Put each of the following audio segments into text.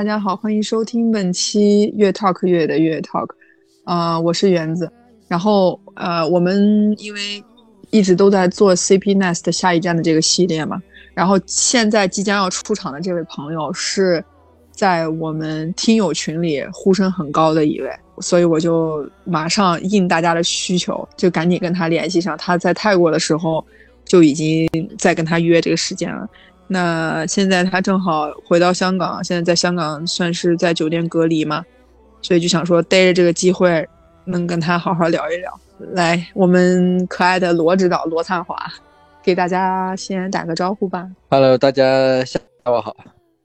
大家好，欢迎收听本期越 Talk 越的越 Talk，呃，我是园子。然后呃，我们因为一直都在做 CP Nest 下一站的这个系列嘛，然后现在即将要出场的这位朋友是在我们听友群里呼声很高的一位，所以我就马上应大家的需求，就赶紧跟他联系上。他在泰国的时候就已经在跟他约这个时间了。那现在他正好回到香港，现在在香港算是在酒店隔离嘛，所以就想说逮着这个机会能跟他好好聊一聊。来，我们可爱的罗指导罗灿华，给大家先打个招呼吧。Hello，大家下午好，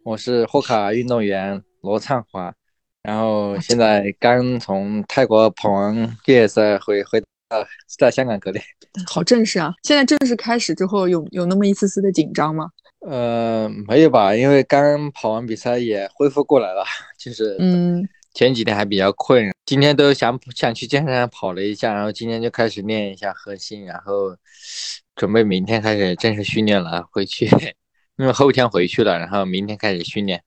我是霍卡运动员罗灿华，然后现在刚从泰国跑完越野赛回回到在香港隔离。好正式啊！现在正式开始之后，有有那么一丝丝的紧张吗？呃，没有吧，因为刚跑完比赛也恢复过来了，就是嗯，前几天还比较困，今天都想想去健身房跑了一下，然后今天就开始练一下核心，然后准备明天开始正式训练了，回去，因为后天回去了，然后明天开始训练。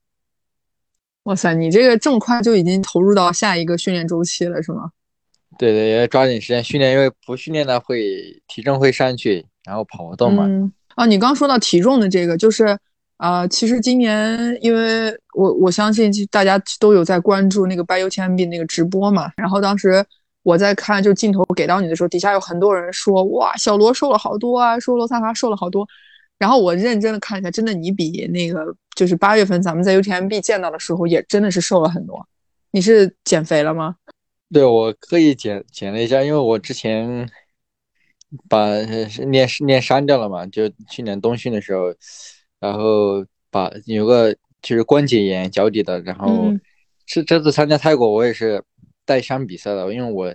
哇塞，你这个这么快就已经投入到下一个训练周期了，是吗？对对，要抓紧时间训练，因为不训练呢会体重会上去，然后跑不动嘛。嗯，啊，你刚说到体重的这个，就是啊、其实今年因为我我相信大家都有在关注那个 BioTMB 那个直播嘛，然后当时我在看，就镜头给到你的时候，底下有很多人说哇，小罗瘦了好多啊，说罗萨华瘦了好多。然后我认真的看一下，真的你比那个就是八月份咱们在 UTMB 见到的时候，也真的是瘦了很多。你是减肥了吗？对，我刻意减减了一下，因为我之前把练练删掉了嘛，就去年冬训的时候，然后把有个就是关节炎脚底的，然后嗯。是这次参加泰国我也是带伤比赛的，因为我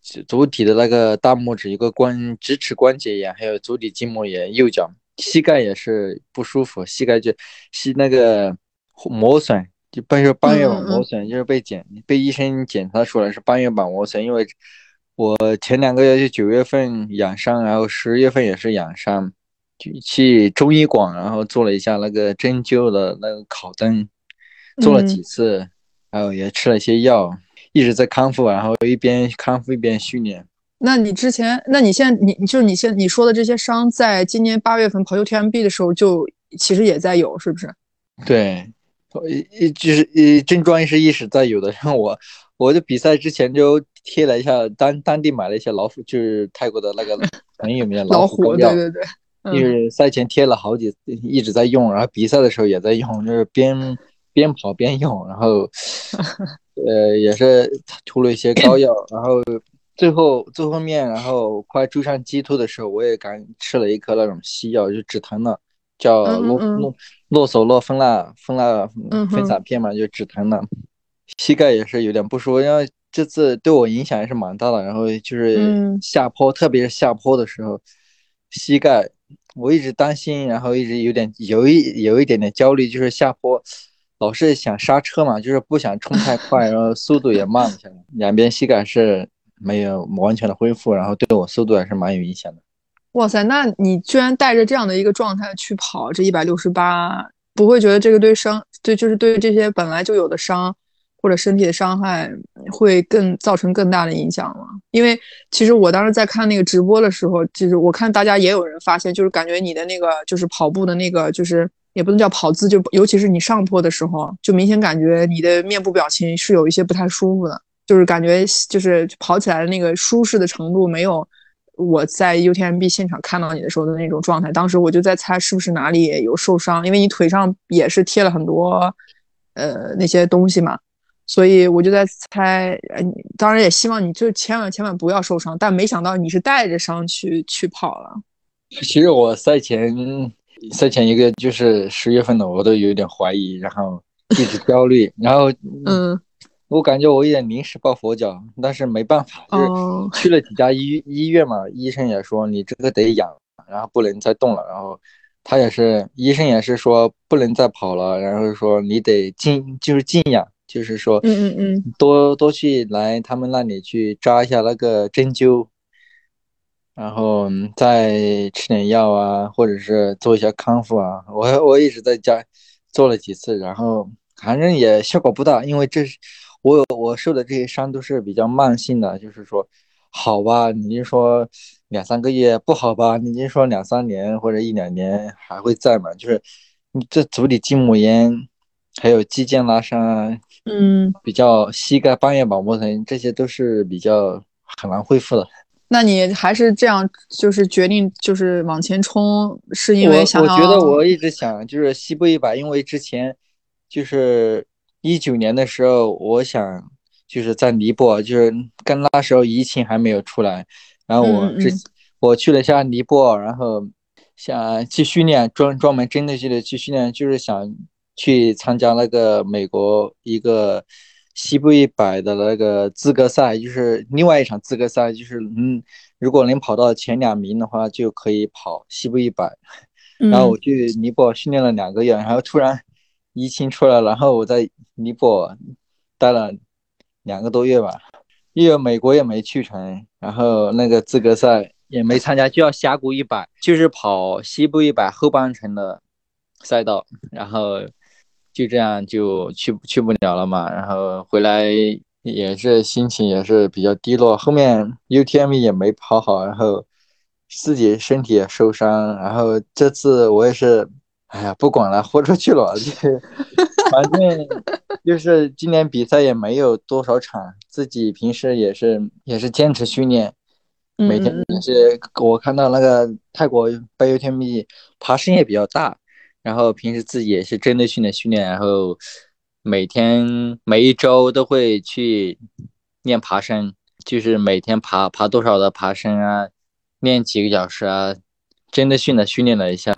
足足底的那个大拇指一个关直尺关节炎，还有足底筋膜炎，右脚膝盖也是不舒服，膝盖就膝那个磨损，就半月半月板磨损，就是被检被医生检查出来是半月板磨损，因为我前两个月就九月份养伤，然后十月份也是养伤，就去中医馆，然后做了一下那个针灸的那个烤灯，做了几嗯次，然后也吃了一些药，一直在康复，然后一边康复一边训练。那你之前，那你现在你就是你现你说的这些伤，在今年八月份跑 UTMB 的时候就其实也在有，是不是？对，我一一就是一症状是一直在有的。然后我我的比赛之前就贴了一下当当地买了一些老虎，就是泰国的那个 很有名的老虎，药，对对对，就嗯是赛前贴了好几，一直在用，然后比赛的时候也在用，就是边边跑边用，然后 呃也是涂了一些膏药，然后最后最后面，然后快追上鸡突的时候，我也刚吃了一颗那种西药，就止疼的，叫洛洛洛索洛芬钠芬钠嗯哼。分散片嘛，就止疼的。膝盖也是有点不舒服，因为这次对我影响还是蛮大的。然后就是嗯下坡，特别是下坡的时候，膝盖我一直担心，然后一直有点有一有一点点焦虑，就是下坡老是想刹车嘛，就是不想冲太快，然后速度也慢了下来，两边膝盖是没有完全的恢复，然后对我速度还是蛮有影响的。哇塞，那你居然带着这样的一个状态去跑这一百六十八，不会觉得这个对伤对就是对这些本来就有的伤或者身体的伤害会更造成更大的影响吗？因为其实我当时在看那个直播的时候，就是我看大家也有人发现，就是感觉你的那个就是跑步的那个就是也不能叫跑姿，就尤其是你上坡的时候，就明显感觉你的面部表情是有一些不太舒服的，就是感觉就是跑起来的那个舒适的程度没有。我在 UTMB 现场看到你的时候的那种状态，当时我就在猜是不是哪里有受伤，因为你腿上也是贴了很多呃那些东西嘛，所以我就在猜，呃，你当然也希望你就千万千万不要受伤，但没想到你是带着伤去去跑了。其实我赛前赛前一个就是十月份的，我都有点怀疑，然后一直焦虑，然后 嗯，我感觉我有点临时抱佛脚，但是没办法，就是哦，去了几家医医院嘛，医生也说你这个得养，然后不能再动了，然后他也是医生也是说不能再跑了，然后说你得静就是静养，就是说嗯嗯嗯，多多去来他们那里去扎一下那个针灸，然后嗯再吃点药啊，或者是做一下康复啊。我我一直在家做了几次，然后反正也效果不大，因为这是我我受的这些伤都是比较慢性的，就是说好吧，你就说两三个月不好吧，你就说两三年或者一两年还会在嘛，就是你这足底筋膜炎，还有肌腱拉伤啊，嗯，比较膝盖半月板磨疼，这些都是比较很难恢复的。那你还是这样，就是决定就是往前冲，是因为想我觉得我一直想就是西部一百，因为之前就是一九年的时候，我想就是在尼泊尔，就是跟那时候疫情还没有出来，然后我之、嗯嗯我去了一下尼泊尔，然后想去训练，专专门针对性的去训练，就是想去参加那个美国一个西部一百的那个资格赛，就是另外一场资格赛，就是嗯，如果能跑到前两名的话，就可以跑西部一百。嗯，然后我去尼泊尔训练了两个月，然后突然疫情出来了，然后我在尼泊尔待了两个多月吧，因为美国也没去成，然后那个资格赛也没参加，就要峡谷一百，就是跑西部一百后半程的赛道，然后就这样就去去不了了嘛，然后回来也是心情也是比较低落，后面 UTMB 也没跑好，然后自己身体也受伤，然后这次我也是，哎呀，不管了，豁出去了，就是反正就是今年比赛也没有多少场，自己平时也是也是坚持训练，每天嗯。也是我看到那个泰国北 UTMB 爬升也比较大，然后平时自己也是针对性的训练，然后每天每一周都会去练爬升，就是每天爬爬多少的爬升啊，练几个小时啊，针对性的训练了一下。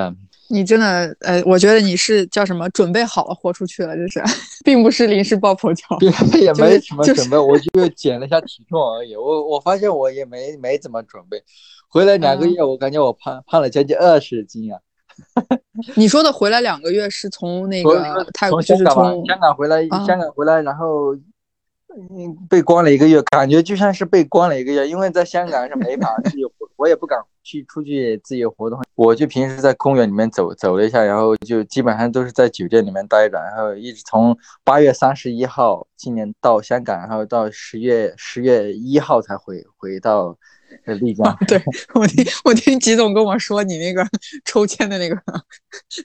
你真的，呃，我觉得你是叫什么，准备好了豁出去了，这是，并不是临时抱佛脚。也就是没什么就是准备，我就减了一下体重而已。我我发现我也没没怎么准备，回来两个嗯月，我感觉我胖胖了将近二十斤啊。你说的回来两个月是从那个泰国，从就是香港嘛，从香港回来，啊。香港回来，然后嗯被关了一个月，感觉就像是被关了一个月，因为在香港是没法自由活，我也不敢去出去自由活动，我就平时在公园里面走走了一下，然后就基本上都是在酒店里面待着，然后一直从八月三十一号今年到香港，然后到十月十月一号才回回到呃丽江。对我听我听吉总跟我说你那个抽签的那个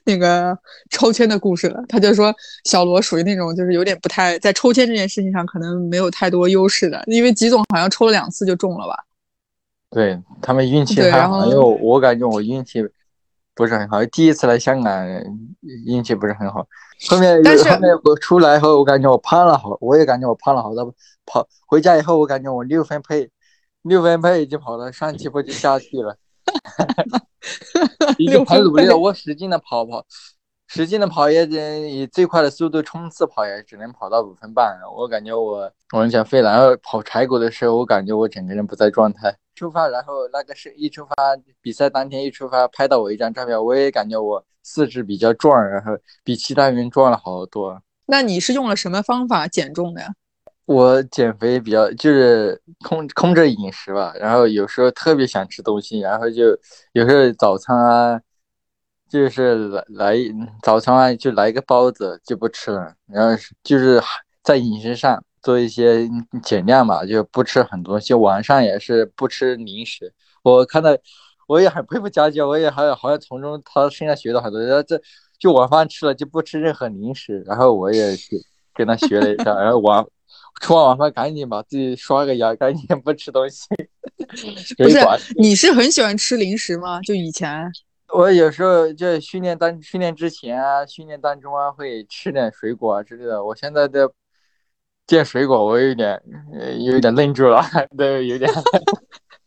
那个抽签的故事了，他就说小罗属于那种就是有点不太在抽签这件事情上可能没有太多优势的，因为吉总好像抽了两次就中了吧？对他们运气还好，因为我我感觉我运气不是很好，第一次来香港运气不是很好。后面但是后面我出来后，我感觉我胖了好，我也感觉我胖了好多。跑回家以后，我感觉我六分配，六分配已经跑到上气不接下气了，已经很努力了。我使劲的跑跑，使劲的跑也得以最快的速度冲刺跑，也只能跑到五分半。我感觉我完全废了。然后跑柴谷的时候，我感觉我整个人不在状态。出发，然后那个是一出发，比赛当天一出发，拍到我一张照片，我也感觉我四肢比较壮，然后比其他人壮了好多。那你是用了什么方法减重的呀？我减肥比较就是控控制饮食吧，然后有时候特别想吃东西，然后就有时候早餐啊，就是来来早餐啊就来个包子就不吃了，然后就是在饮食上做一些减量嘛，就不吃很多就，晚上也是不吃零食。我看到我也很佩服佳佳，我也好像好像从中他身上学到很多，然后这就晚饭吃了就不吃任何零食，然后我也去跟他学了一下，然后晚。吃完晚饭赶紧把自己刷个牙，赶紧不吃东西。不是，你是很喜欢吃零食吗？就以前，我有时候就训练当训练之前啊，训练当中啊，会吃点水果啊之类的。我现在的见水果，我有点有点愣住了，都有点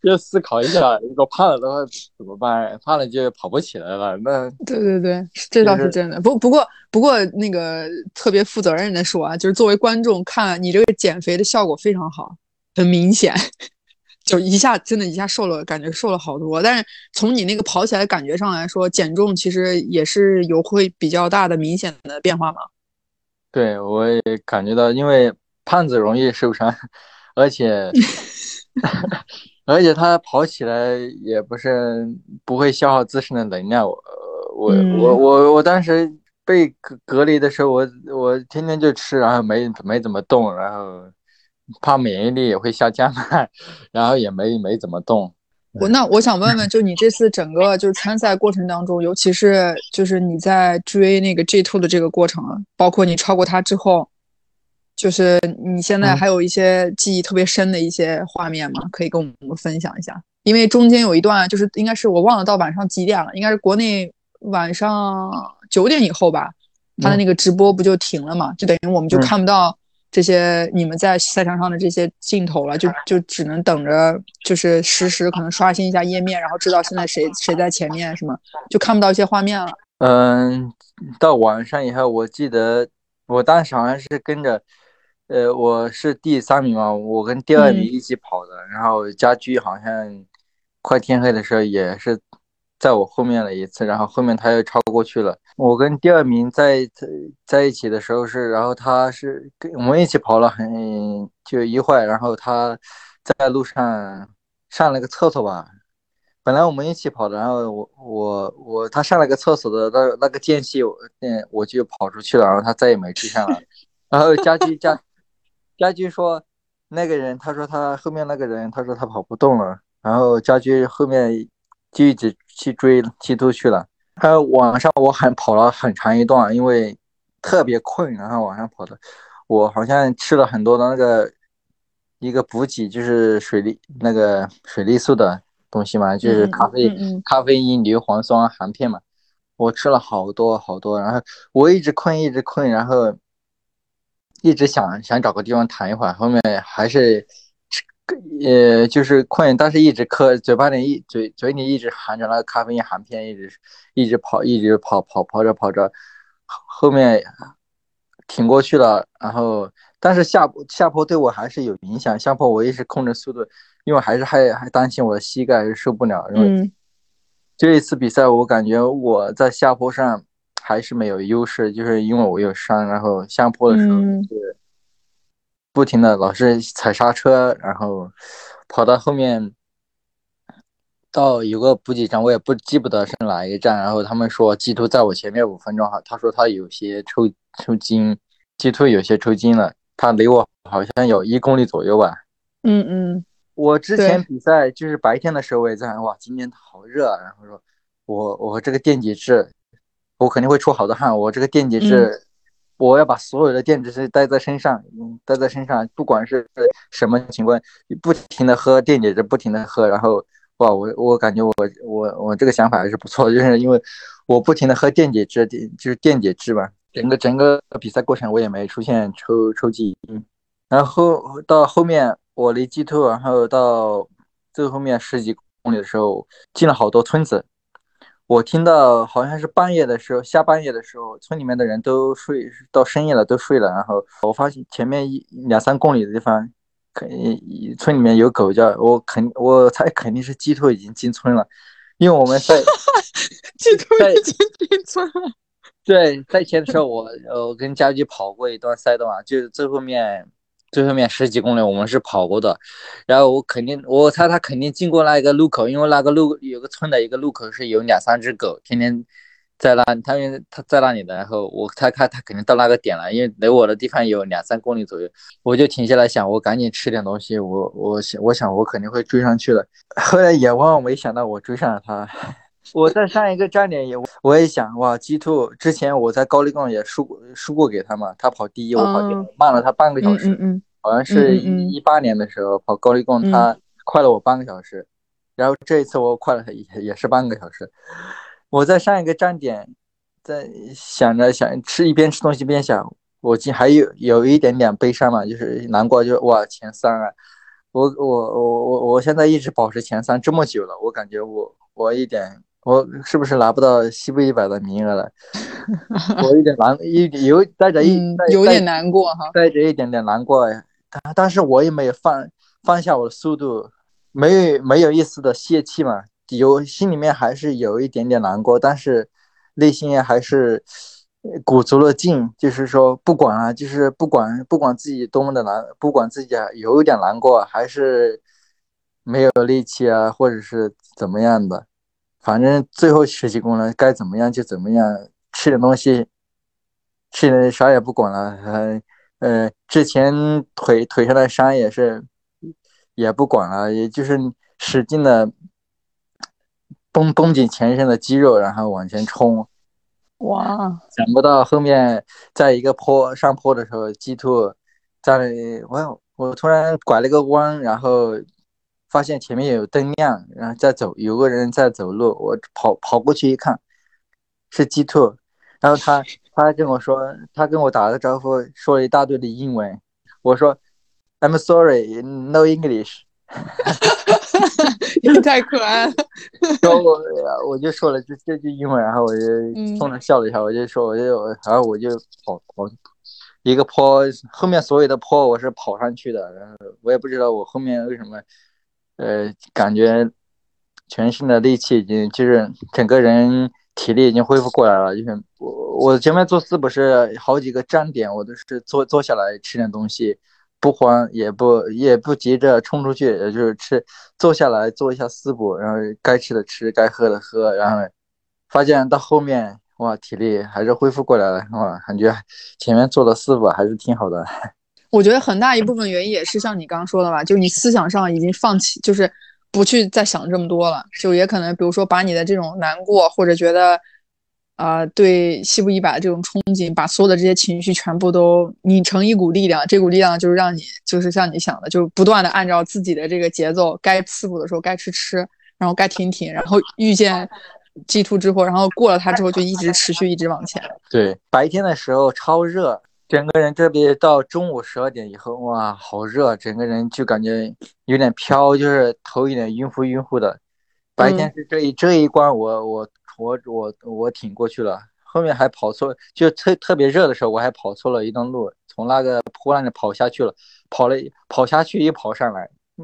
要思考一下，如果胖了的话怎么办？胖了就跑不起来了。那对对对，这倒是真的。不不过不过那个特别负责任的说啊，就是作为观众看你这个减肥的效果非常好，很明显，就一下真的一下瘦了，感觉瘦了好多。但是从你那个跑起来感觉上来说，减重其实也是有会比较大的明显的变化嘛。对，我也感觉到，因为胖子容易受伤，而且。而且它跑起来也不是不会消耗自身的能量。我我我我我当时被隔隔离的时候，我我天天就吃，然后没没怎么动，然后怕免疫力也会下降嘛，然后也没没怎么动。我那我想问问，就你这次整个就是参赛过程当中，尤其是就是你在追那个 G Two 的这个过程，包括你超过他之后，就是你现在还有一些记忆特别深的一些画面吗？可以跟我们分享一下。因为中间有一段，就是应该是我忘了到晚上几点了，应该是国内晚上九点以后吧，他的那个直播不就停了嘛？就等于我们就看不到。这些你们在赛场上的这些镜头了，就就只能等着，就是实时可能刷新一下页面，然后知道现在谁谁在前面，什么就看不到一些画面了。嗯，到晚上以后，我记得我当时好像是跟着，呃，我是第三名嘛，我跟第二名一起跑的，然后家居好像快天黑的时候也是。在我后面了一次，然后后面他又超过去了。我跟第二名在在在一起的时候是，然后他是跟我们一起跑了很就一会儿，然后他在路上上了个厕所吧。本来我们一起跑的，然后我我我他上了个厕所的那那个间隙，嗯，我就跑出去了，然后他再也没追上了。然后家居家家居说那个人，他说他后面那个人，他说他跑不动了。然后家居后面。就一直去追基督去了。还有晚上我很跑了很长一段，因为特别困，然后晚上跑的。我好像吃了很多的那个一个补给，就是水利那个水利素的东西嘛，就是咖啡咖啡因、硫磺酸、含片嘛。我吃了好多好多，然后我一直困，一直困，然后一直想想找个地方躺一会儿，后面还是。呃，就是困，但是一直磕，嘴巴里一嘴嘴里一直含着那个咖啡因含片，一直一直跑，一直跑跑跑着跑着，后面挺过去了。然后，但是下下坡对我还是有影响。下坡我一直控制速度，因为还是还还担心我的膝盖受不了。因为这一次比赛，我感觉我在下坡上还是没有优势，就是因为我有伤。然后下坡的时候是。不停的老是踩刹车，然后跑到后面，到有个补给站，我也不记不得是哪一站。然后他们说鸡兔在我前面五分钟哈，他说他有些抽抽筋，鸡兔有些抽筋了，他离我好像有一公里左右吧。嗯嗯，我之前比赛就是白天的时候我也在哇，今天好热，然后说我我这个电解质，我肯定会出好多汗，我这个电解质。我要把所有的电解质带在身上，嗯，带在身上，不管是什么情况，不停的喝电解质，不停的喝，然后，哇，我我感觉我我我这个想法还是不错，就是因为我不停的喝电解质，电就是电解质吧，整个整个比赛过程我也没出现抽抽筋，然后到后面我离 G two，然后到最后面十几公里的时候，进了好多村子。我听到好像是半夜的时候，下半夜的时候，村里面的人都睡到深夜了，都睡了。然后我发现前面一两三公里的地方，肯村里面有狗叫，我肯我猜肯定是鸡兔已经进村了，因为我们在 鸡兔已经进村了。对，赛前的时候我我跟家驹跑过一段赛道啊，就是最后面。最后面十几公里我们是跑过的，然后我肯定我猜他肯定经过那一个路口，因为那个路有个村的一个路口是有两三只狗，天天在那，他他在那里的，然后我猜看他肯定到那个点了，因为离我的地方有两三公里左右，我就停下来想，我赶紧吃点东西，我我想我想我肯定会追上去的，后来也万万没想到我追上了他。我在上一个站点也，我也想哇，G two 之前我在高丽贡也输过输过给他嘛，他跑第一，我跑第二，慢了他半个小时，好像是一八年的时候跑高丽贡，他快了我半个小时，然后这一次我快了他也也是半个小时。我在上一个站点，在想着想吃一边吃东西边想，我今还有有一点点悲伤嘛，就是难过，就是哇前三啊，我我我我我现在一直保持前三这么久了，我感觉我我一点。我是不是拿不到西部一百的名额了？我有点难，一有带着一有点难过哈，带着一点点难过。但但是我也没有放放下我的速度，没有没有一丝的泄气嘛。有心里面还是有一点点难过，但是内心还是鼓足了劲，就是说不管啊，就是不管不管自己多么的难，不管自己有一点难过，还是没有力气啊，或者是怎么样的，反正最后十几公里该怎么样就怎么样，吃点东西，吃点啥也不管了，呃呃，之前腿腿上的伤也是也不管了，也就是使劲的绷绷紧全身的肌肉，然后往前冲。哇！想不到后面在一个坡上坡的时候，鸡兔在那里，我我突然拐了个弯，然后发现前面有灯亮，然后在走，有个人在走路，我跑跑过去一看，是鸡兔，然后他他跟我说，他跟我打了个招呼，说了一大堆的英文，我说 I'm sorry, no English。你太可爱了。然后我我就说了这这句英文，然后我就冲他笑了一下，我就说我就然后我就跑跑一个坡，后面所有的坡我是跑上去的，然后我也不知道我后面为什么，呃，感觉全身的力气已经就是整个人体力已经恢复过来了，就是我我前面做四不是好几个站点，我都是坐坐下来吃点东西。不慌也不也不急着冲出去，也就是吃，坐下来做一下四步，然后该吃的吃，该喝的喝，然后发现到后面哇，体力还是恢复过来了，哇，感觉前面做的四步还是挺好的。我觉得很大一部分原因也是像你刚刚说的吧，就是你思想上已经放弃，就是不去再想这么多了，就也可能比如说把你的这种难过或者觉得。啊，对西部一百这种憧憬，把所有的这些情绪全部都拧成一股力量，这股力量就是让你，就是像你想的，就是不断的按照自己的这个节奏，该刺骨的时候该吃吃，然后该停停，然后遇见 G two 之后，然后过了它之后就一直持续一直往前。对，白天的时候超热，整个人特别到中午十二点以后，哇，好热，整个人就感觉有点飘，就是头有点晕乎晕乎的。白天是这一这一关，我我。我我我挺过去了，后面还跑错，就特特别热的时候，我还跑错了一段路，从那个坡那里跑下去了，跑了跑下去又跑上来，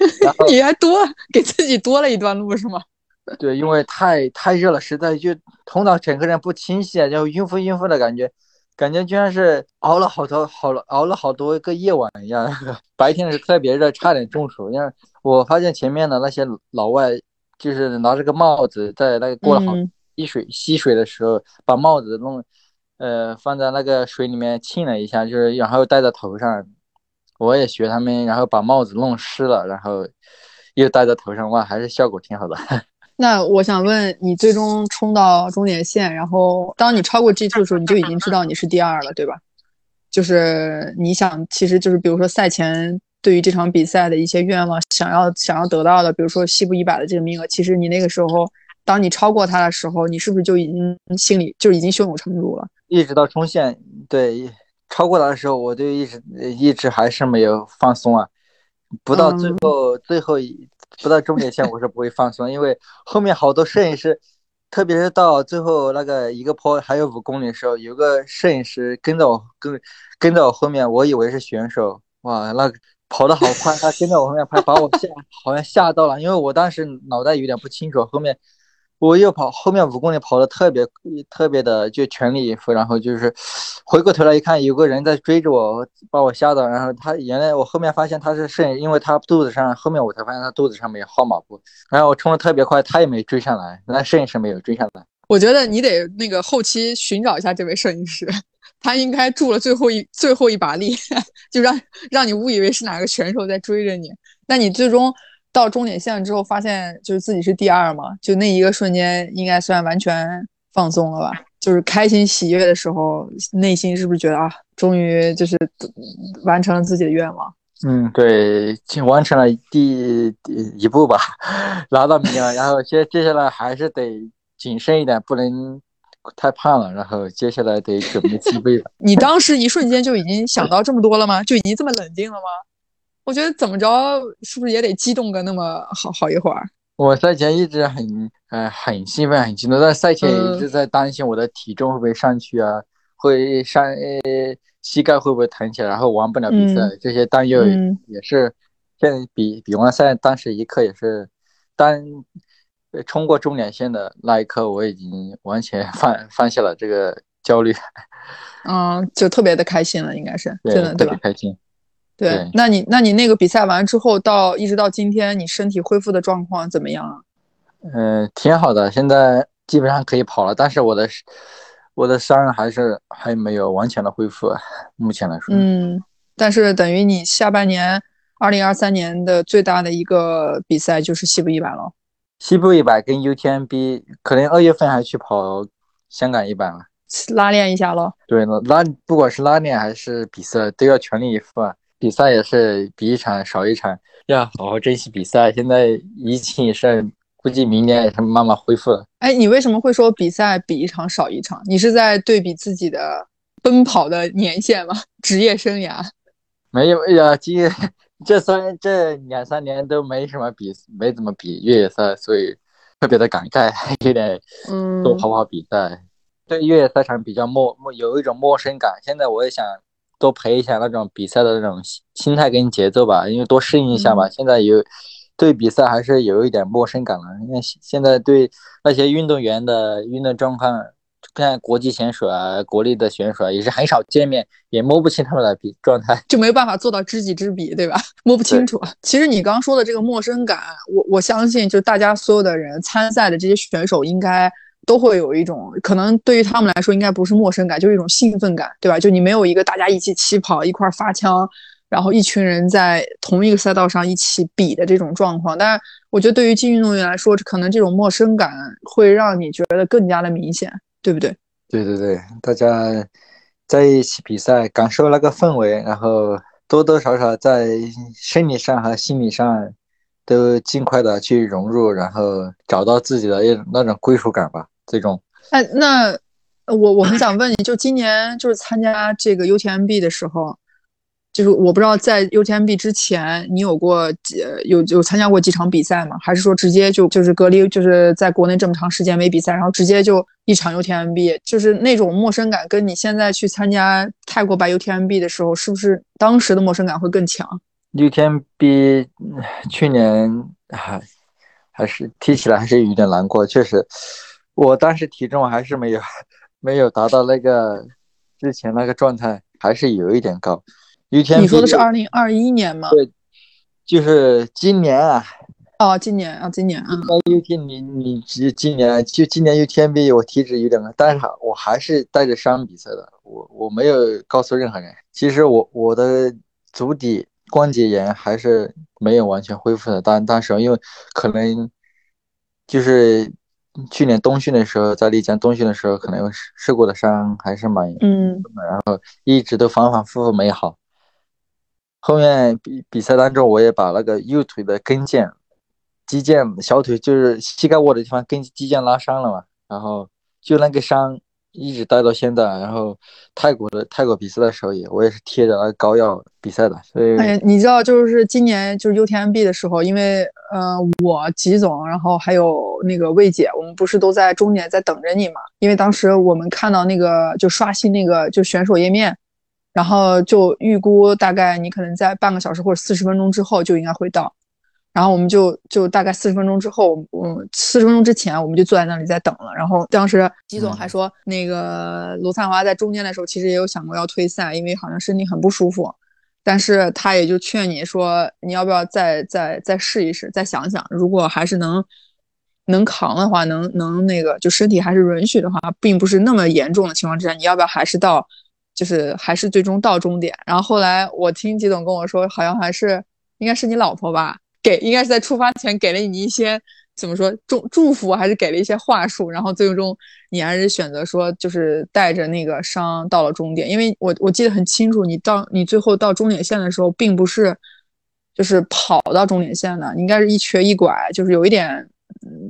你还多给自己多了一段路是吗？对，因为太太热了，实在就头脑整个人不清晰，就晕乎晕乎的感觉，感觉就像是熬了好多好了熬了好多个夜晚一样，白天是特别热，差点中暑。因为我发现前面的那些老外。就是拿着个帽子，在那个过了好吸水吸水的时候，把帽子弄，呃，放在那个水里面浸了一下，就是然后戴在头上。我也学他们，然后把帽子弄湿了，然后又戴在头上，哇，还是效果挺好的。那我想问你，最终冲到终点线，然后当你超过 G two 的时候，你就已经知道你是第二了，对吧？就是你想，其实就是比如说赛前。对于这场比赛的一些愿望，想要想要得到的，比如说西部一百的这个名额，其实你那个时候，当你超过他的时候，你是不是就已经心里就已经胸有成竹了？一直到冲线，对，超过他的时候，我就一直一直还是没有放松啊，不到最后最后一不到终点线，我是不会放松，因为后面好多摄影师，特别是到最后那个一个坡还有五公里的时候，有个摄影师跟在我跟跟在我后面，我以为是选手，哇，那。跑得好快，他跟在我后面拍，把我吓，好像吓到了。因为我当时脑袋有点不清楚，后面我又跑，后面五公里跑的特别特别的就全力以赴，然后就是回过头来一看，有个人在追着我，把我吓到。然后他原来我后面发现他是摄影，因为他肚子上后面我才发现他肚子上面有号码布。然后我冲的特别快，他也没追上来，那摄影师没有追上来。我觉得你得那个后期寻找一下这位摄影师。他应该助了最后一最后一把力，就让让你误以为是哪个选手在追着你。那你最终到终点线之后，发现就是自己是第二嘛？就那一个瞬间，应该算完全放松了吧？就是开心喜悦的时候，内心是不是觉得啊，终于就是完成了自己的愿望？嗯，对，完成了第一步吧，拿到名了。然后接接下来还是得谨慎一点，不能。太胖了，然后接下来得准备自备了。你当时一瞬间就已经想到这么多了吗？就已经这么冷静了吗？我觉得怎么着，是不是也得激动个那么好好一会儿？我赛前一直很呃很兴奋很激动，但赛前一直在担心我的体重会不会上去啊，会上呃膝盖会不会疼起来，然后玩不了比赛，这些担忧也是。现在比比完赛当时一刻也是当。冲过终点线的那一刻，我已经完全放放下了这个焦虑，嗯，就特别的开心了，应该是真的，对吧？开心。对，对那你那你那个比赛完之后，到一直到今天，你身体恢复的状况怎么样啊？嗯、挺好的，现在基本上可以跑了，但是我的我的伤还是还没有完全的恢复，目前来说。嗯，但是等于你下半年，二零二三年的最大的一个比赛就是西部一百了。西部一百跟 UTMB 可能二月份还去跑香港一百了。拉练一下咯。对了，拉不管是拉练还是比赛，都要全力以赴啊。比赛也是比一场少一场，要好好珍惜比赛。现在疫情也是，估计明年也是慢慢恢复了。哎，你为什么会说比赛比一场少一场？你是在对比自己的奔跑的年限吗？职业生涯？没有呀，今这三这两三年都没什么比，没怎么比越野赛，所以特别的感慨，有点嗯，多跑跑比赛。对越野赛场比较陌陌有一种陌生感。现在我也想多陪一下那种比赛的那种心心态跟节奏吧，因为多适应一下吧。嗯现在有对比赛还是有一点陌生感了，因为现在对那些运动员的运动状况，看国际选手啊、国内的选手啊，也是很少见面，也摸不清他们的比状态。就没办法做到知己知彼，对吧？摸不清楚。其实你刚刚说的这个陌生感，我我相信，就大家所有的人参赛的这些选手，应该都会有一种可能，对于他们来说，应该不是陌生感，就是一种兴奋感，对吧？就你没有一个大家一起起跑、一块儿发枪，然后一群人在同一个赛道上一起比的这种状况。但是，我觉得对于竞运动员来说，可能这种陌生感会让你觉得更加的明显，对不对？对对对，大家在一起比赛，感受那个氛围，然后多多少少在生理上和心理上都尽快的去融入，然后找到自己的一那种归属感吧。这种哎，那呃我我很想问你，就今年就是参加这个 UTMB 的时候，就是我不知道在 UTMB 之前你有过几有有参加过几场比赛吗？还是说直接就就是隔离，就是在国内这么长时间没比赛，然后直接就一场 UTMB，就是那种陌生感，跟你现在去参加泰国白 UTMB 的时候，是不是当时的陌生感会更强？UTMB 嗯去年还还是提起来还是有点难过，确实，我当时体重还是没有没有达到那个之前那个状态，还是有一点高。UTMB 你说的是二零二一年吗？对就是今年啊，哦，今年啊，今年啊，那 UT 你你今今年就今年 UTMB 我体脂有点高，但是我还是带着伤比赛的，我我没有告诉任何人。其实我我的足底关节炎还是没有完全恢复的，但当时因为可能就是去年冬训的时候，在丽江冬训的时候，可能受过的伤还是蛮嗯一直都反反复复没好。后面比比赛当中，我也把那个右腿的跟腱、肌腱、小腿就是膝盖窝的地方跟肌腱拉伤了嘛，然后就那个伤一直待到现在。然后泰国的泰国比赛的时候也，我也是贴着那膏药比赛的，所以哎，你知道，就是今年就是 UTMB 的时候，因为呃，我吉总，然后还有那个魏姐，我们不是都在终点在等着你嘛？因为当时我们看到那个就刷新那个就选手页面，然后就预估大概你可能在半个小时或者四十分钟之后就应该会到，然后我们就就大概四十分钟之后，嗯，四十分钟之前我们就坐在那里在等了。然后当时吉总还说，那个罗灿华在中间的时候其实也有想过要退赛，因为好像身体很不舒服。但是他也就劝你说，你要不要再再再试一试，再想想，如果还是能能扛的话，能能那个就身体还是允许的话，并不是那么严重的情况之下，你要不要还是到，就是还是最终到终点？然后后来我听吉总跟我说，好像还是应该是你老婆吧，给应该是在出发前给了你一些怎么说祝祝福，还是给了一些话术，然后最终你还是选择说就是带着那个伤到了终点，因为我我记得很清楚，你到你最后到终点线的时候，并不是就是跑到终点线的，你应该是一瘸一拐，就是有一点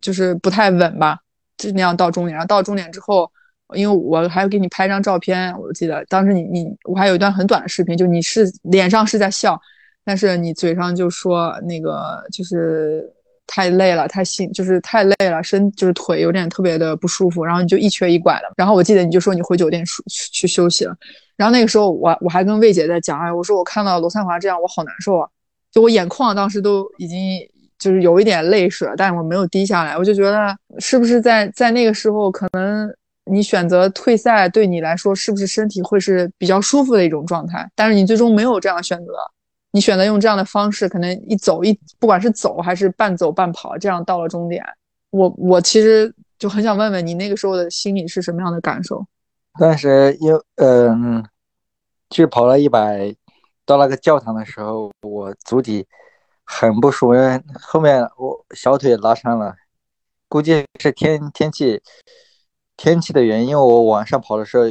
就是不太稳吧，就那样到终点，然后到终点之后。因为我还要给你拍张照片，我记得当时你你我还有一段很短的视频，就你是脸上是在笑，但是你嘴上就说那个就是太累了，太辛就是太累了，身就是腿有点特别的不舒服，然后你就一瘸一拐的。然后我记得你就说你回酒店去去休息了。然后那个时候我我还跟魏姐在讲，哎，我说我看到罗灿华这样，我好难受啊，就我眼眶当时都已经就是有一点泪水，但是我没有滴下来，我就觉得是不是在在那个时候可能。你选择退赛，对你来说是不是身体会是比较舒服的一种状态？但是你最终没有这样选择。你选择用这样的方式，可能一走一，不管是走还是半走半跑，这样到了终点。我我其实就很想问问你，那个时候的心里是什么样的感受？但是因嗯，去跑了一百，到那个教堂的时候，我足底很不舒服，因为后面我小腿拉伤了，估计是天天气天气的原因。我晚上跑的时候，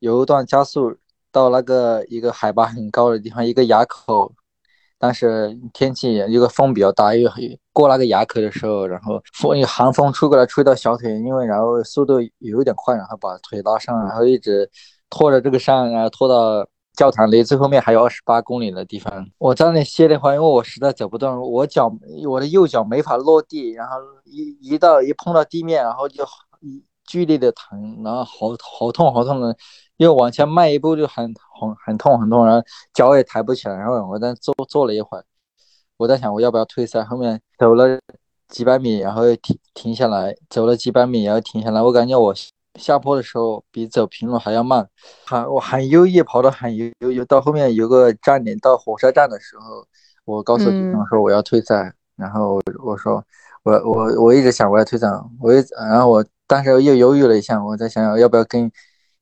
有一段加速到那个一个海拔很高的地方，一个垭口。当时天气一个风比较大，又过那个垭口的时候，然后风寒风吹过来，吹到小腿，因为然后速度有点快，然后把腿拉伤，然后一直拖着这个伤，然后拖到教堂离最后面还有二十八公里的地方。我在那歇的话，因为我实在走不动，我脚我的右脚没法落地，然后一一到一碰到地面，然后就一剧烈的疼，然后好好痛好痛的。又往前迈一步就很很很痛很痛，然后脚也抬不起来。然后我在坐坐了一会儿，我在想我要不要退赛。后面走了几百米，然后又停停下来，走了几百米，然后停下来。我感觉我下坡的时候比走平路还要慢，很我很优异，跑得很优优。到后面有个站点，到火车站的时候，我告诉对方说我要退赛。然后我说我我我一直想我要退赛，我一然后我当时又犹豫了一下，我在想想要不要跟。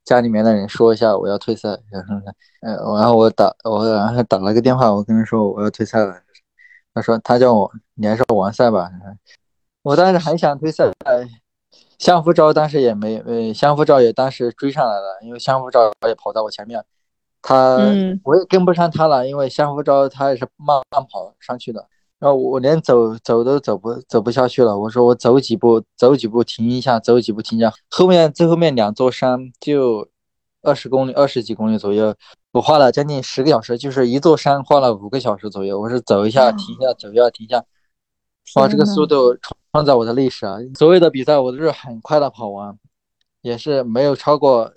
家里面的人说一下我要退赛，然后呢呃，然后我打我然后打了个电话，我跟他说我要退赛了。他说他叫我你还是完赛吧。我当时很想退赛，相夫照当时也没呃相夫照也当时追上来了，因为相夫照也跑到我前面，他我也跟不上他了，因为相夫照他也是慢慢跑上去的。然后我连走走都走不走不下去了。我说我走几步，走几步停一下，走几步停一下。后面最后面两座山就二十公里、二十几公里左右，我花了将近十个小时，就是一座山花了五个小时左右。我是走一下停一下，走一下停一下，哇，这个速度创造我的历史啊！所有的比赛我都是很快的跑完，也是没有超过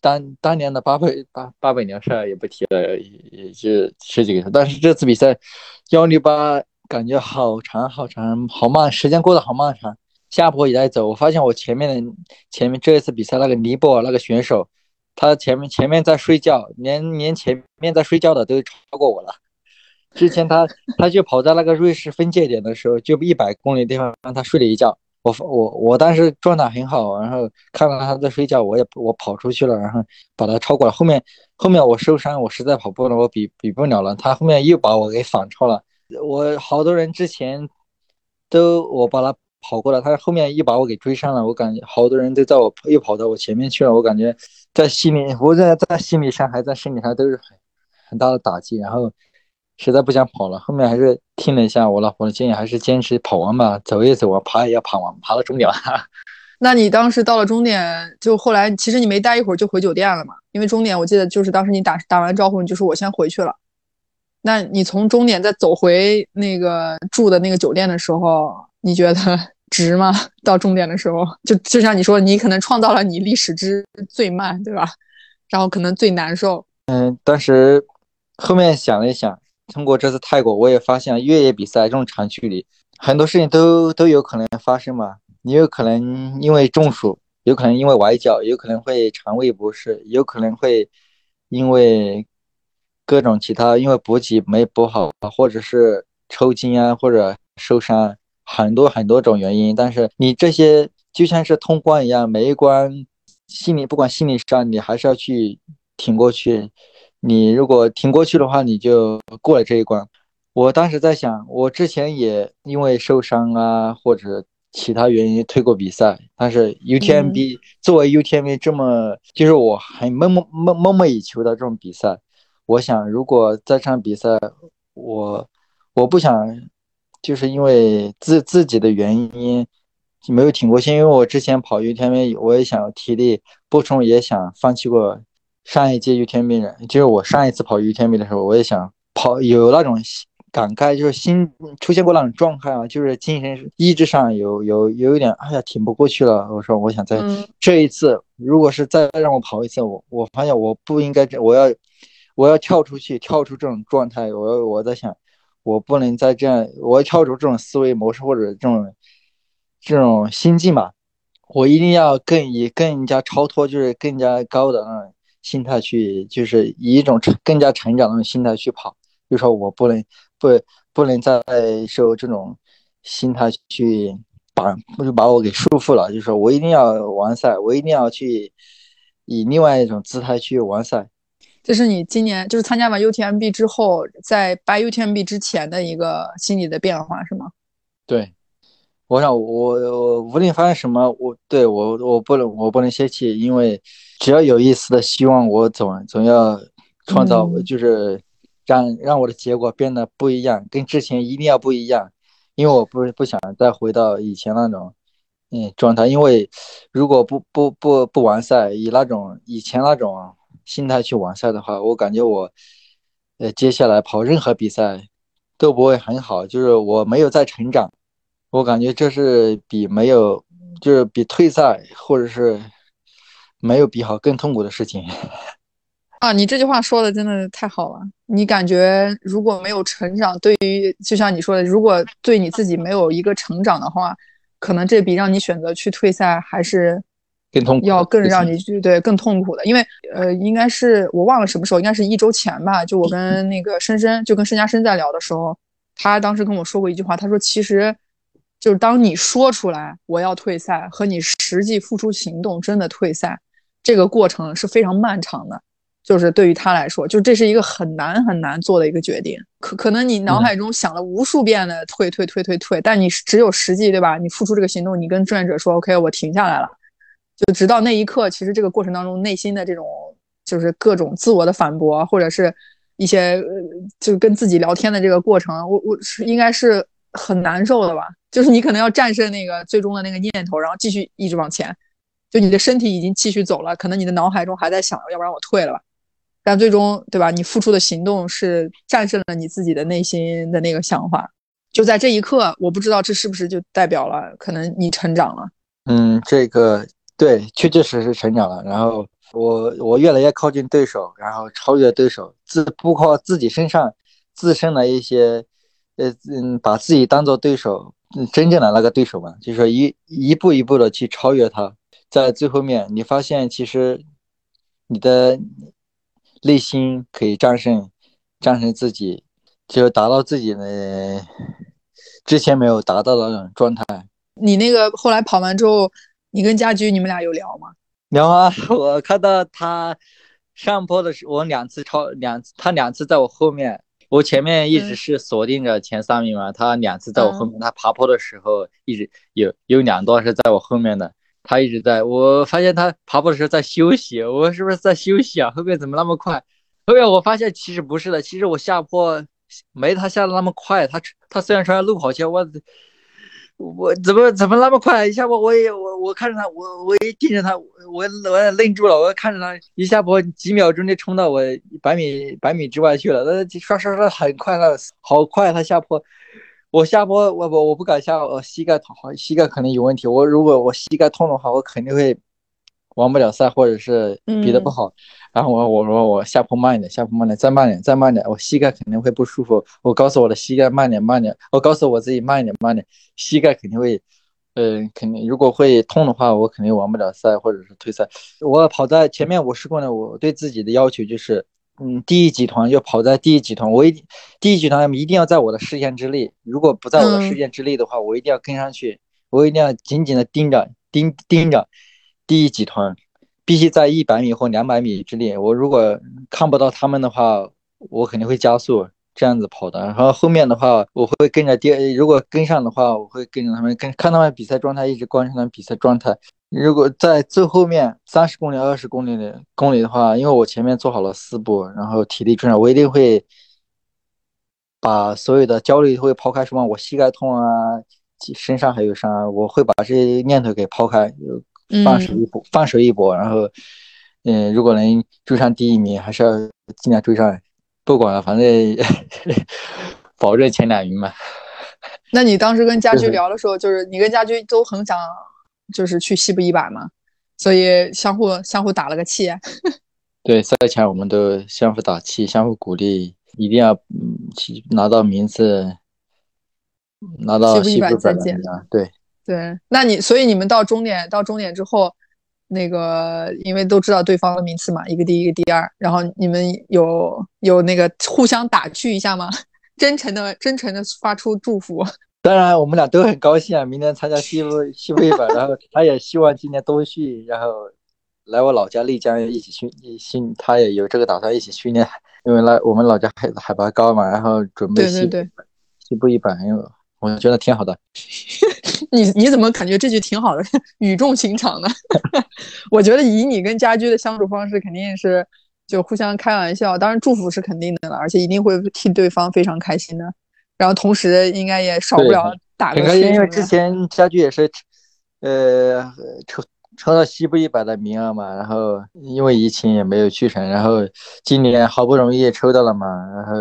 当当年的八百八八百年赛也不提了，也也就十几个。但是这次比赛幺六八。感觉好长好长好慢，时间过得好漫长。下坡也在走，我发现我前面的前面这一次比赛那个尼泊尔那个选手，他前面前面在睡觉，连连前面在睡觉的都超过我了。之前他他就跑在那个瑞士分界点的时候，就一百公里地方让他睡了一觉。我我我当时状态很好，然后看到他在睡觉，我也我跑出去了，然后把他超过了。后面后面我受伤，我实在跑不了，我比比不了了。他后面又把我给反超了。我好多人之前都我把他跑过了，他后面又把我给追上了。我感觉好多人都在我又跑到我前面去了。我感觉在心里，无论在心理上还在身体上都是很很大的打击。然后实在不想跑了，后面还是听了一下我老婆的建议，还是坚持跑完吧，走一走，爬也要爬完，爬到终点。那你当时到了终点，就后来其实你没待一会儿就回酒店了嘛？因为终点我记得就是当时你打打完招呼，你就说我先回去了。那你从终点再走回那个住的那个酒店的时候，你觉得 值吗？到终点的时候，就就像你说，你可能创造了你历史之最慢，对吧？然后可能最难受。嗯，当时后面想了一想，通过这次泰国，我也发现越野比赛这种长距离，很多事情都都有可能发生嘛。你有可能因为中暑，有可能因为崴脚，有可能会肠胃不适，有可能会因为。各种其他，因为补给没补好，或者是抽筋啊，或者受伤，很多很多种原因。但是你这些就像是通关一样，每一关心理不管心理上，你还是要去挺过去。你如果挺过去的话，你就过了这一关。我当时在想，我之前也因为受伤啊，或者其他原因退过比赛，但是 UTMB 作为 UTMB 这么，就是我很梦梦梦梦寐以求的这种比赛。我想，如果这场比赛，我我不想，就是因为自自己的原因没有挺过去。因为我之前跑 UTMB，我也想体力不充，也想放弃过上一届 UTMB 人。就是我上一次跑 UTMB 的时候，我也想跑，有那种感慨，就是心出现过那种状态啊，就是精神意志上有有有一点，哎呀，挺不过去了。我说，我想在这一次，如果是再让我跑一次，我我发现我不应该这，我要。我要跳出去，跳出这种状态。我我在想，我不能再这样。我要跳出这种思维模式或者这种这种心境吧。我一定要更以更加超脱，就是更加高的那种心态去，就是以一种成更加成长的心态去跑。就说我不能不不能再受这种心态去把就把我给束缚了，就说我一定要完赛，我一定要去以另外一种姿态去完赛。这是你今年就是参加完 UTMB 之后，在掰 UTMB 之前的一个心理的变化，是吗？对，我想我我无论发生什么，我对我我不能我不能泄气，因为只要有一丝的希望，我总总要创造，嗯就是让让我的结果变得不一样，跟之前一定要不一样，因为我不不想再回到以前那种嗯状态，因为如果不不不不完赛，以那种以前那种心态去完赛的话，我感觉我呃接下来跑任何比赛都不会很好，就是我没有在成长。我感觉这是比没有，就是比退赛或者是没有比好更痛苦的事情。啊，你这句话说的真的太好了。你感觉如果没有成长，对于就像你说的，如果对你自己没有一个成长的话，可能这比让你选择去退赛还是更痛苦要更让你去对更痛苦的。因为呃，应该是我忘了什么时候，应该是一周前吧。就我跟那个深深，就跟申嘉深在聊的时候，他当时跟我说过一句话，他说其实就是当你说出来我要退赛和你实际付出行动真的退赛，这个过程是非常漫长的。就是对于他来说，就这是一个很难很难做的一个决定。可可能你脑海中想了无数遍的退退退退退，但你只有实际对吧？你付出这个行动，你跟志愿者说 OK，我停下来了。就直到那一刻，其实这个过程当中内心的这种就是各种自我的反驳，或者是一些呃，就是跟自己聊天的这个过程，我我是应该是很难受的吧？就是你可能要战胜那个最终的那个念头，然后继续一直往前。就你的身体已经继续走了，可能你的脑海中还在想，要不然我退了吧。但最终，对吧？你付出的行动是战胜了你自己的内心的那个想法。就在这一刻，我不知道这是不是就代表了可能你成长了。嗯，这个对，确确实实成长了。然后我我越来越靠近对手，然后超越对手，自不靠自己身上自身的一些，呃嗯，把自己当做对手，嗯真正的那个对手嘛，就是说一一步一步的去超越他，在最后面你发现其实你的内心可以战胜战胜自己，就达到自己的之前没有达到的那种状态。你那个后来跑完之后，你跟家驹你们俩有聊吗？聊啊，我看到他上坡的时候，我两次超两，他两次在我后面，我前面一直嗯是锁定着前三名嘛，他两次在我后嗯面，他爬坡的时候一直有有两段是在我后面的，他一直在，我发现他爬坡的时候在休息，我是不是在休息啊？后面怎么那么快？后面我发现其实不是的，其实我下坡没他下的那么快，他他虽然穿路跑鞋，我我怎么怎么那么快？一下播我也我我看着他，我我一盯着他，我我也愣住了，我看着他一下播几秒钟就冲到我百米百米之外去了，那刷刷刷很快那，好快他下播。我下播我我我不敢下，我膝盖疼，膝盖肯定有问题。我如果我膝盖痛的话，我肯定会完不了赛，或者是比的不好。然后我我说我下坡慢一点，下坡慢点，再慢点，再慢点，我膝盖肯定会不舒服。我告诉我的膝盖慢点，慢点。我告诉我自己慢一点，慢点，膝盖肯定会，呃，肯定如果会痛的话，我肯定完不了赛，或者是退赛。我跑在前面五十公里，我对自己的要求就是，嗯，第一集团就跑在第一集团，我一第一集团一定要在我的视线之内。如果不在我的视线之内的话，我一定要跟上去，我一定要紧紧的盯着盯盯着第一集团。必须在一百米或两百米之内。我如果看不到他们的话，我肯定会加速这样子跑的。然后后面的话，我会跟着第，如果跟上的话，我会跟着他们跟看他们比赛状态，一直观察他们比赛状态。如果在最后面三十公里、二十公里的公里的话，因为我前面做好了四步，然后体力正常，我一定会把所有的焦虑会抛开，什么我膝盖痛啊，身上还有伤啊，我会把这些念头给抛开。放手一搏，放手一搏，然后，嗯，如果能追上第一名，还是要尽量追上，不管了，反正 保证前两名嘛。那你当时跟家驹聊的时候，就是你跟家驹都很想，就是去西部一百嘛，所以相互相互打了个气。对，赛前我们都相互打气，相互鼓励，一定要嗯去拿到名次，拿到西部一百再见。对。对，那你所以你们到终点到终点之后，那个因为都知道对方的名次嘛，一个第一，一个第二，然后你们有有那个互相打趣一下吗？真诚的真诚的发出祝福。当然，我们俩都很高兴啊，明年参加西部西部一百，然后 他也希望今年多训，然后来我老家丽江一起训训，他也有这个打算一起训练，因为来我们老家海海拔高嘛，然后准备西对对对，西部一百，因为我觉得挺好的。你你怎么感觉这句挺好的，语重心长的？我觉得以你跟家居的相处方式，肯定是就互相开玩笑，当然祝福是肯定的了，而且一定会替对方非常开心的。然后同时应该也少不了打个很开心，因为。之前家居也是，呃，抽抽到西部一百的名额嘛，然后因为疫情也没有去成，然后今年好不容易抽到了嘛，然后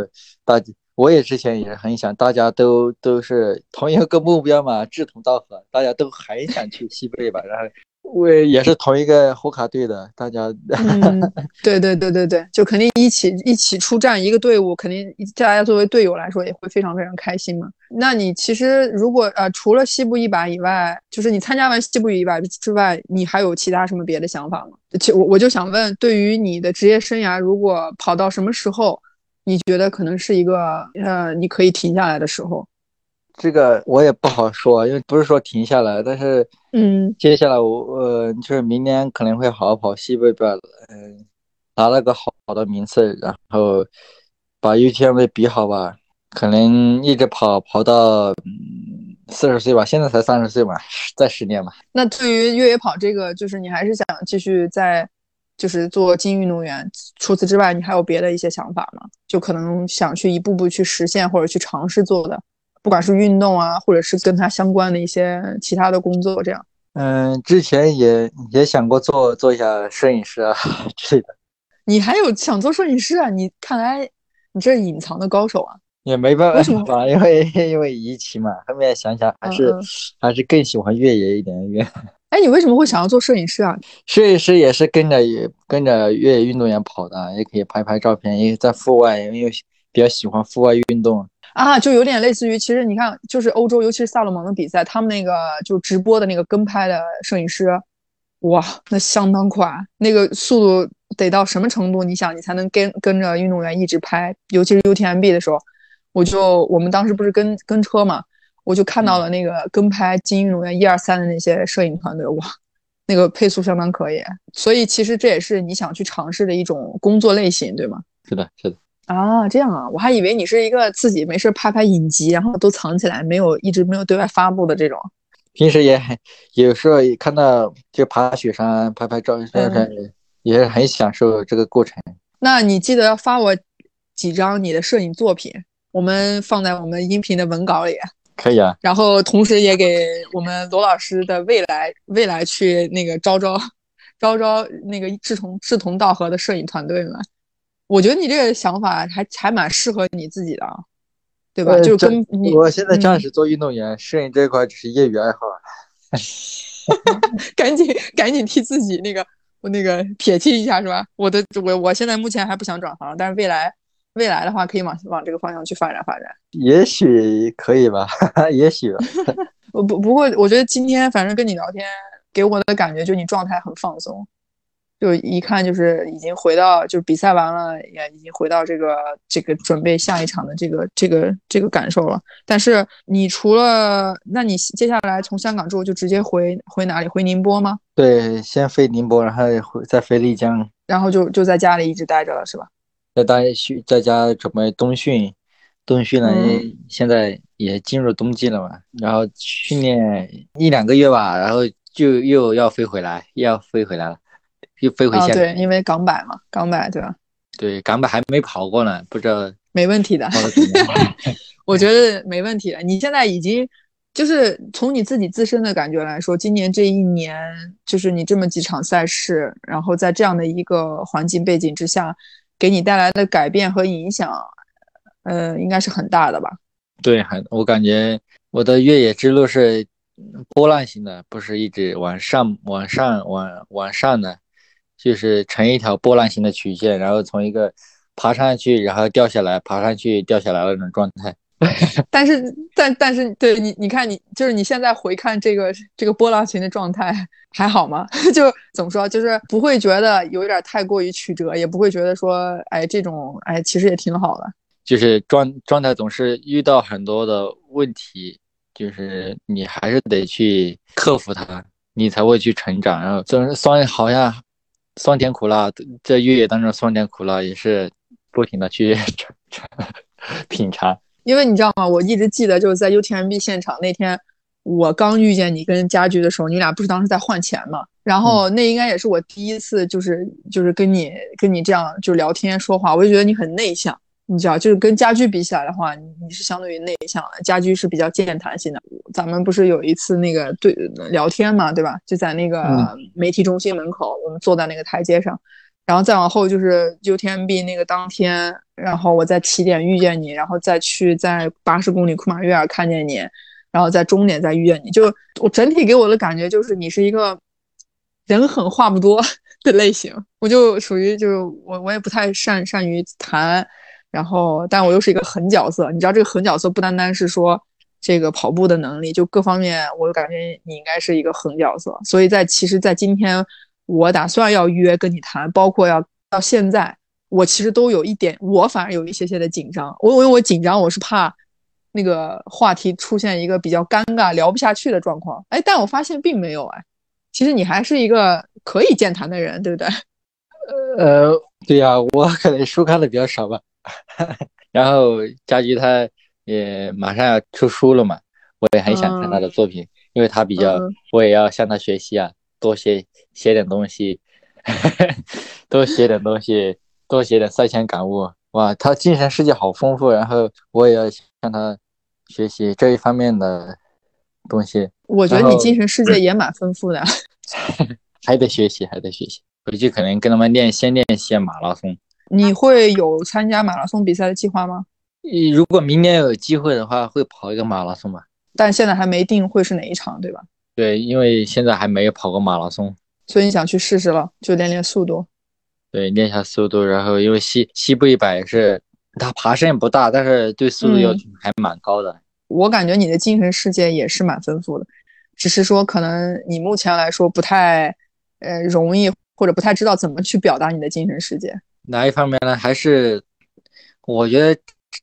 大我也之前也是很想，大家都都是同一个目标嘛，志同道合，大家都很想去西部一百，然后我也是同一个火卡队的，大家嗯，对对对对对，就肯定一起一起出战一个队伍，肯定大家作为队友来说也会非常非常开心嘛。那你其实如果呃除了西部一百以外，就是你参加完西部一百之外，你还有其他什么别的想法吗？其我我就想问，对于你的职业生涯，如果跑到什么时候，你觉得可能是一个呃你可以停下来的时候？这个我也不好说，因为不是说停下来，但是嗯接下来我呃就是明年可能会好好跑西部一百，嗯，拿了个好好的名次，然后把 UTMB 比好吧，可能一直跑跑到嗯四十岁吧，现在才三十岁嘛，再十年吧。那对于越野跑这个，就是你还是想继续在，就是做精英运动员。除此之外，你还有别的一些想法吗？就可能想去一步步去实现或者去尝试做的，不管是运动啊，或者是跟他相关的一些其他的工作，这样。嗯，之前也也想过做做一下摄影师啊 之类的，你还有想做摄影师啊？你看来你这是隐藏的高手啊！也没办为什么法，因为因为疫情嘛，后面想想还是、还是更喜欢越野一点越。哎，你为什么会想要做摄影师啊？摄影师也是跟着跟着越野运动员跑的，也可以拍拍照片，因为在户外，因为比较喜欢户外运动。啊，就有点类似于，其实你看，就是欧洲，尤其是萨洛蒙的比赛，他们那个就直播的那个跟拍的摄影师，哇，那相当快，那个速度得到什么程度？你想，你才能跟跟着运动员一直拍，尤其是 UTMB 的时候，我就我们当时不是跟跟车嘛，我就看到了那个跟拍精英运动员一二三的那些摄影团队，哇，那个配速相当可以，所以其实这也是你想去尝试的一种工作类型，对吗？是的，是的。啊，这样啊，我还以为你是一个自己没事拍拍影集，然后都藏起来，没有一直没有对外发布的这种。平时也很有时候也看到就爬雪山拍拍照片，嗯也是很享受这个过程。那你记得要发我几张你的摄影作品，我们放在我们音频的文稿里，可以啊，然后同时也给我们罗老师的未来未来去那个招招招招那个志同志同道合的摄影团队们。我觉得你这个想法还还蛮适合你自己的，啊，对吧？呃就跟你我现在嗯暂时做运动员，摄影这一块只是业余爱好。赶紧赶紧替自己那个我那个撇清一下是吧？我的我我现在目前还不想转行，但是未来未来的话可以往往这个方向去发展发展。也许可以吧，也许吧。我不不过我觉得今天反正跟你聊天给我的感觉就你状态很放松，就一看就是已经回到就是比赛完了也已经回到这个这个准备下一场的这个这个这个感受了。但是你除了那你接下来从香港之后就直接回回哪里？回宁波吗？对，先飞宁波，然后回再飞丽江，然后就就在家里一直待着了是吧？在大训在家准备冬训，冬训呢，现在也进入冬季了嘛，然后训练一两个月吧，然后就又要飞回来，又要飞回来了，又飞回啊，香港。对，因为港百嘛，港百对吧？对，港百还没跑过呢，不知道没问题的。我觉得没问题的。你现在已经就是从你自己自身的感觉来说，今年这一年就是你这么几场赛事，然后在这样的一个环境背景之下，给你带来的改变和影响，呃，应该是很大的吧？对，很我感觉我的越野之路是波浪形的，不是一直往上、往上、往往上的，就是成一条波浪形的曲线，然后从一个爬上去，然后掉下来，爬上去掉下来那种状态。但是，但但是，对你，你看你就是你现在回看这个这个波浪形的状态还好吗？就怎么说，就是不会觉得有一点太过于曲折，也不会觉得说，哎，这种哎其实也挺好的。就是状状态总是遇到很多的问题，就是你还是得去克服它，你才会去成长。然后总是酸，好像酸甜苦辣，在越野当中酸甜苦辣也是不停的去 品尝。因为你知道吗？我一直记得就是在 UTMB 现场那天，我刚遇见你跟家驹的时候，你俩不是当时在换钱嘛？然后那应该也是我第一次，就是就是跟你跟你这样就聊天说话，我就觉得你很内向，你知道，就是跟家居比起来的话，你你是相对于内向的，家居是比较健谈型的。咱们不是有一次那个对聊天嘛，对吧？就在那个媒体中心门口，我们坐在那个台阶上。然后再往后就是 UTMB 那个当天，然后我在起点遇见你，然后再去在八十公里库马约尔看见你，然后在终点再遇见你，就我整体给我的感觉就是你是一个人狠话不多的类型，我就属于就是我我也不太善善于谈，然后但我又是一个狠角色，你知道这个狠角色不单单是说这个跑步的能力，就各方面我感觉你应该是一个狠角色，所以在其实，在今天。我打算要约跟你谈，包括要到现在，我其实都有一点，我反而有一些些的紧张。我因为我紧张，我是怕那个话题出现一个比较尴尬、聊不下去的状况。哎，但我发现并没有哎，其实你还是一个可以健谈的人，对不对？呃，对呀，我可能书看的比较少吧。然后家驹他也马上要出书了嘛，我也很想看他的作品，因为他比较，我也要向他学习啊。多写写点东西，多写点东西，多写点赛前感悟。哇，他精神世界好丰富，然后我也要向他学习这一方面的东西。我觉得你精神世界也蛮丰富的，还得学习，还得学习。回去可能跟他们练，先练些马拉松。你会有参加马拉松比赛的计划吗？如果明年有机会的话，会跑一个马拉松吧。但现在还没定会是哪一场，对吧？对，因为现在还没有跑过马拉松，所以你想去试试了，就练练速度。对，练一下速度，然后因为西西部一百是它爬升也不大，但是对速度要求还蛮高的。我感觉你的精神世界也是蛮丰富的，只是说可能你目前来说不太呃容易，或者不太知道怎么去表达你的精神世界。哪一方面呢？还是我觉得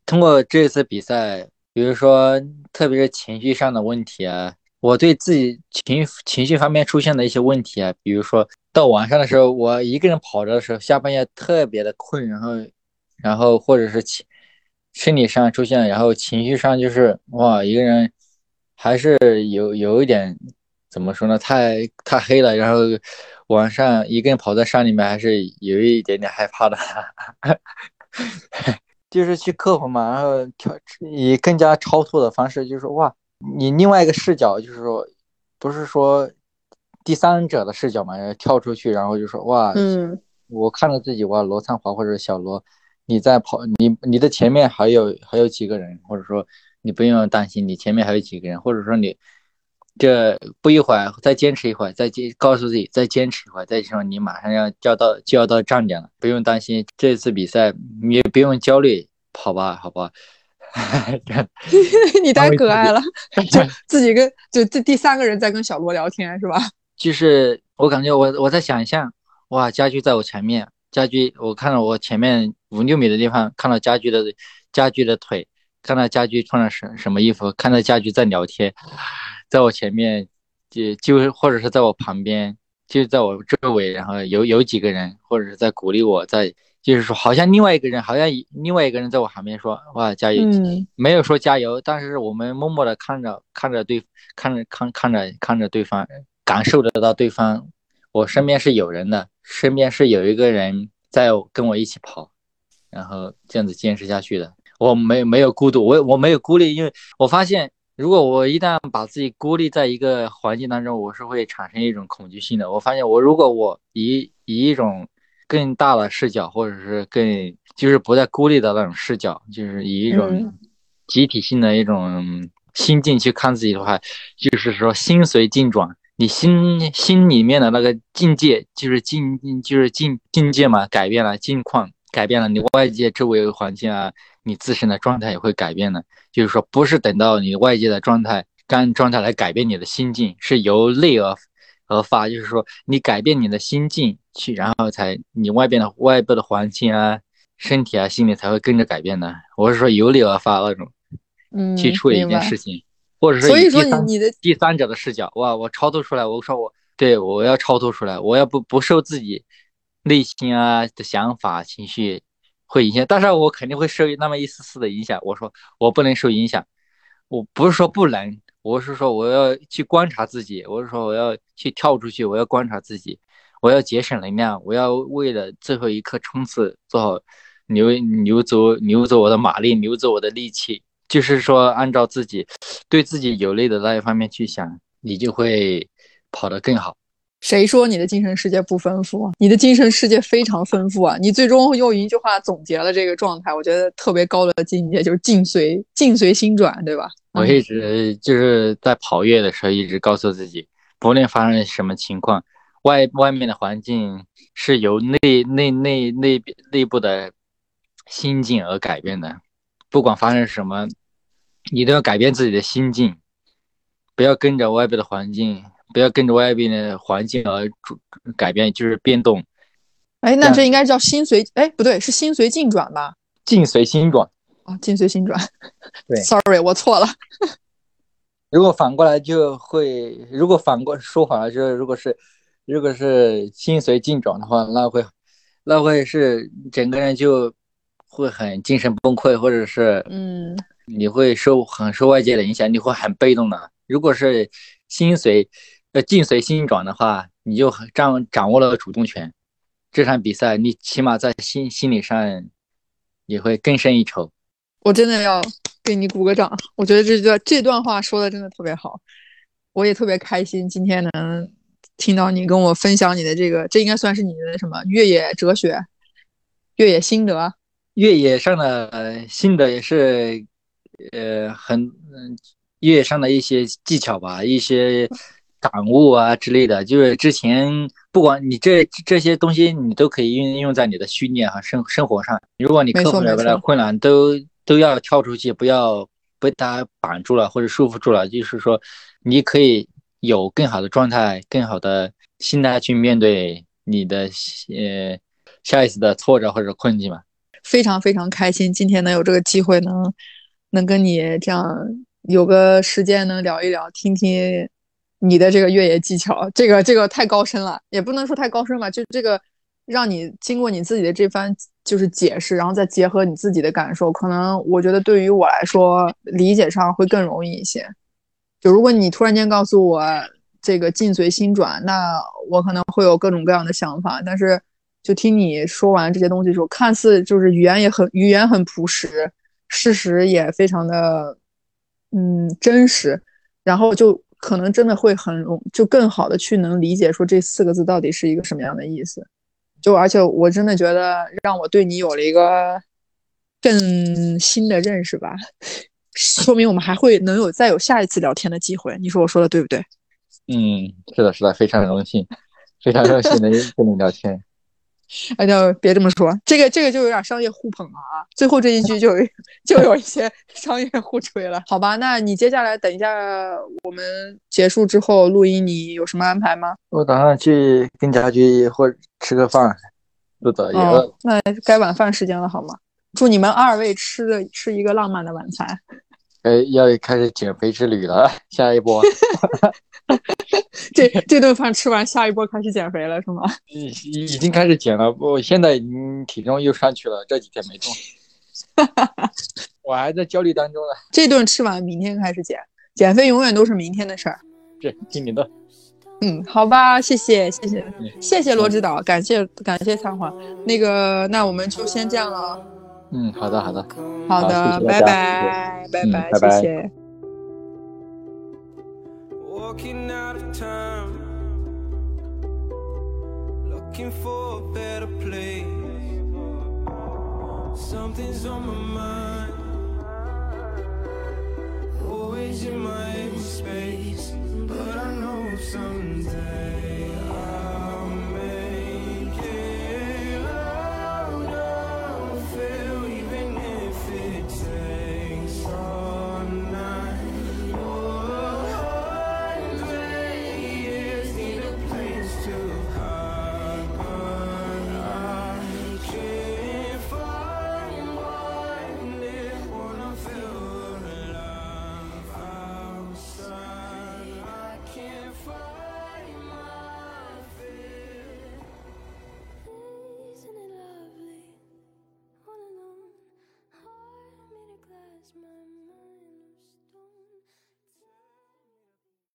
通过这次比赛，比如说特别是情绪上的问题啊。我对自己情情绪方面出现的一些问题啊，比如说到晚上的时候，我一个人跑着的时候，下半夜特别的困，然后，然后或者是情生理上出现，然后情绪上就是哇，一个人还是有有一点怎么说呢？太太黑了，然后晚上一个人跑在山里面，还是有一点点害怕的，就是去克服嘛，然后调以更加超脱的方式，就是说哇。你另外一个视角就是说，不是说第三者的视角嘛，跳出去，然后就说哇，嗯，我看到自己哇，罗灿华或者小罗，你在跑，你你的前面还有还有几个人，或者说你不用担心，你前面还有几个人，或者说你这不一会儿再坚持一会儿，再坚告诉自己再坚持一会儿，再说你马上要就要到就要到站点了，不用担心这次比赛，你也不用焦虑，跑吧，好吧。你太可爱了，就 自己跟就这第三个人在跟小罗聊天是吧？就是我感觉我我在想象，哇，家驹在我前面，家驹我看到我前面五六米的地方，看到家驹的家驹的腿，看到家驹穿了什什么衣服，看到家驹在聊天，在我前面就就或者是在我旁边，就在我周围，然后有有几个人或者是在鼓励我，在。就是说，好像另外一个人，好像另外一个人在我旁边说：“哇，加油！”没有说加油，但是我们默默的看着，看着对，看着看看着看着对方，感受得到对方，我身边是有人的，身边是有一个人在跟我一起跑，然后这样子坚持下去的。我没没有孤独，我我没有孤立，因为我发现，如果我一旦把自己孤立在一个环境当中，我是会产生一种恐惧性的。我发现，我如果我以以一种更大的视角，或者是更就是不再孤立的那种视角，就是以一种集体性的一种心境去看自己的话，就是说心随境转，你心心里面的那个境界就是境就是境境界嘛，改变了境况改变了，你外界周围环境啊，你自身的状态也会改变的。就是说，不是等到你外界的状态、干状态来改变你的心境，是由内而而发。就是说，你改变你的心境去，然后才你外边的外部的环境啊、身体啊、心理才会跟着改变的。我是说由内而发那种，嗯，去处理一件事情，或者是所以说你你的第三者的视角，哇，我超脱出来，我说我对我要超脱出来，我要不不受自己内心啊的想法情绪会影响，但是我肯定会受那么一丝丝的影响。我说我不能受影响，我不是说不能，我是说我要去观察自己，我是说我要去跳出去，我要观察自己，我要节省能量，我要为了最后一刻冲刺做好牛牛走牛走我的马力，牛走我的力气。就是说，按照自己对自己有利的那一方面去想，你就会跑得更好。谁说你的精神世界不丰富？你的精神世界非常丰富啊！你最终用一句话总结了这个状态，我觉得特别高的境界就是境随境随心转，对吧？我一直就是在跑越的时候，一直告诉自己，不论发生什么情况，外外面的环境是由内内内内内部的心境而改变的。不管发生什么，你都要改变自己的心境，不要跟着外边的环境，不要跟着外边的环境而主改变，就是变动，哎，那这应该叫心随哎，不对，是心随境转吧？境随心转。哦，境随心转。对，sorry，我错了。如果反过来就会，如果反过说反了，就是如果是如果是心随境转的话，那会那会是整个人就会很精神崩溃，或者是嗯，你会受很受外界的影响，你会很被动的。如果是心随呃境随心转的话，你就很掌掌握了主动权。这场比赛你起码在心心理上也会更胜一筹。我真的要给你鼓个掌，我觉得这段这段话说的真的特别好，我也特别开心今天能听到你跟我分享你的这个，这应该算是你的什么越野哲学、越野心得。越野上的心得也是，呃，很嗯，越野上的一些技巧吧，一些感悟啊之类的。就是之前不管你这这些东西，你都可以运用在你的训练和生生活上。如果你克服了困难，都都要跳出去，不要被它绑住了或者束缚住了。就是说，你可以有更好的状态、更好的心态去面对你的呃下一次的挫折或者困境嘛。非常非常开心，今天能有这个机会能能跟你这样有个时间能聊一聊，听听你的这个越野技巧，这个这个太高深了，也不能说太高深吧，就这个让你经过你自己的这番就是解释，然后再结合你自己的感受，可能我觉得对于我来说理解上会更容易一些。就如果你突然间告诉我这个境随心转，那我可能会有各种各样的想法，但是。就听你说完这些东西的时候，看似就是语言也很语言很朴实，事实也非常的嗯真实，然后就可能真的会很容就更好的去能理解说这四个字到底是一个什么样的意思。就而且我真的觉得让我对你有了一个更新的认识吧，说明我们还会能有再有下一次聊天的机会。你说我说的对不对？嗯，是的，是的，非常荣幸，非常荣幸能跟你聊天。哎，就别这么说，这个这个就有点商业互捧了啊！最后这一句就有 就有一些商业互吹了，好吧？那你接下来等一下我们结束之后录音，你有什么安排吗？我打算去跟家驹或吃个饭，肚子也饿。哦，那该晚饭时间了，好吗？祝你们二位吃的吃一个浪漫的晚餐。哎，要开始减肥之旅了，下一波。这这顿饭吃完，下一波开始减肥了，是吗？已已经开始减了，我现在已经体重又上去了，这几天没动。我还在焦虑当中呢。这顿吃完，明天开始减，减肥永远都是明天的事儿。是听你的。嗯，好吧，谢谢谢谢嗯谢谢罗指导，感谢感谢参话。那个，那我们就先这样了。嗯，好的好的。好的，拜拜，拜拜谢谢。walking out of time, looking for a better place. Something's on my mind, always in my empty space, but I know someday.